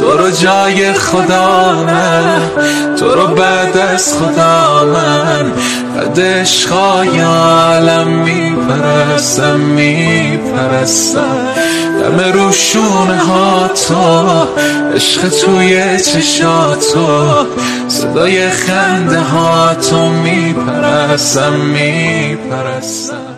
تو رو جای خدا من تو رو بعد از خدا من. بعد عشقای عالم میپرستم میپرستم. دم روشونه ها تو عشق توی چشا تو. صدای خنده ها تو میپرستم میپرستم.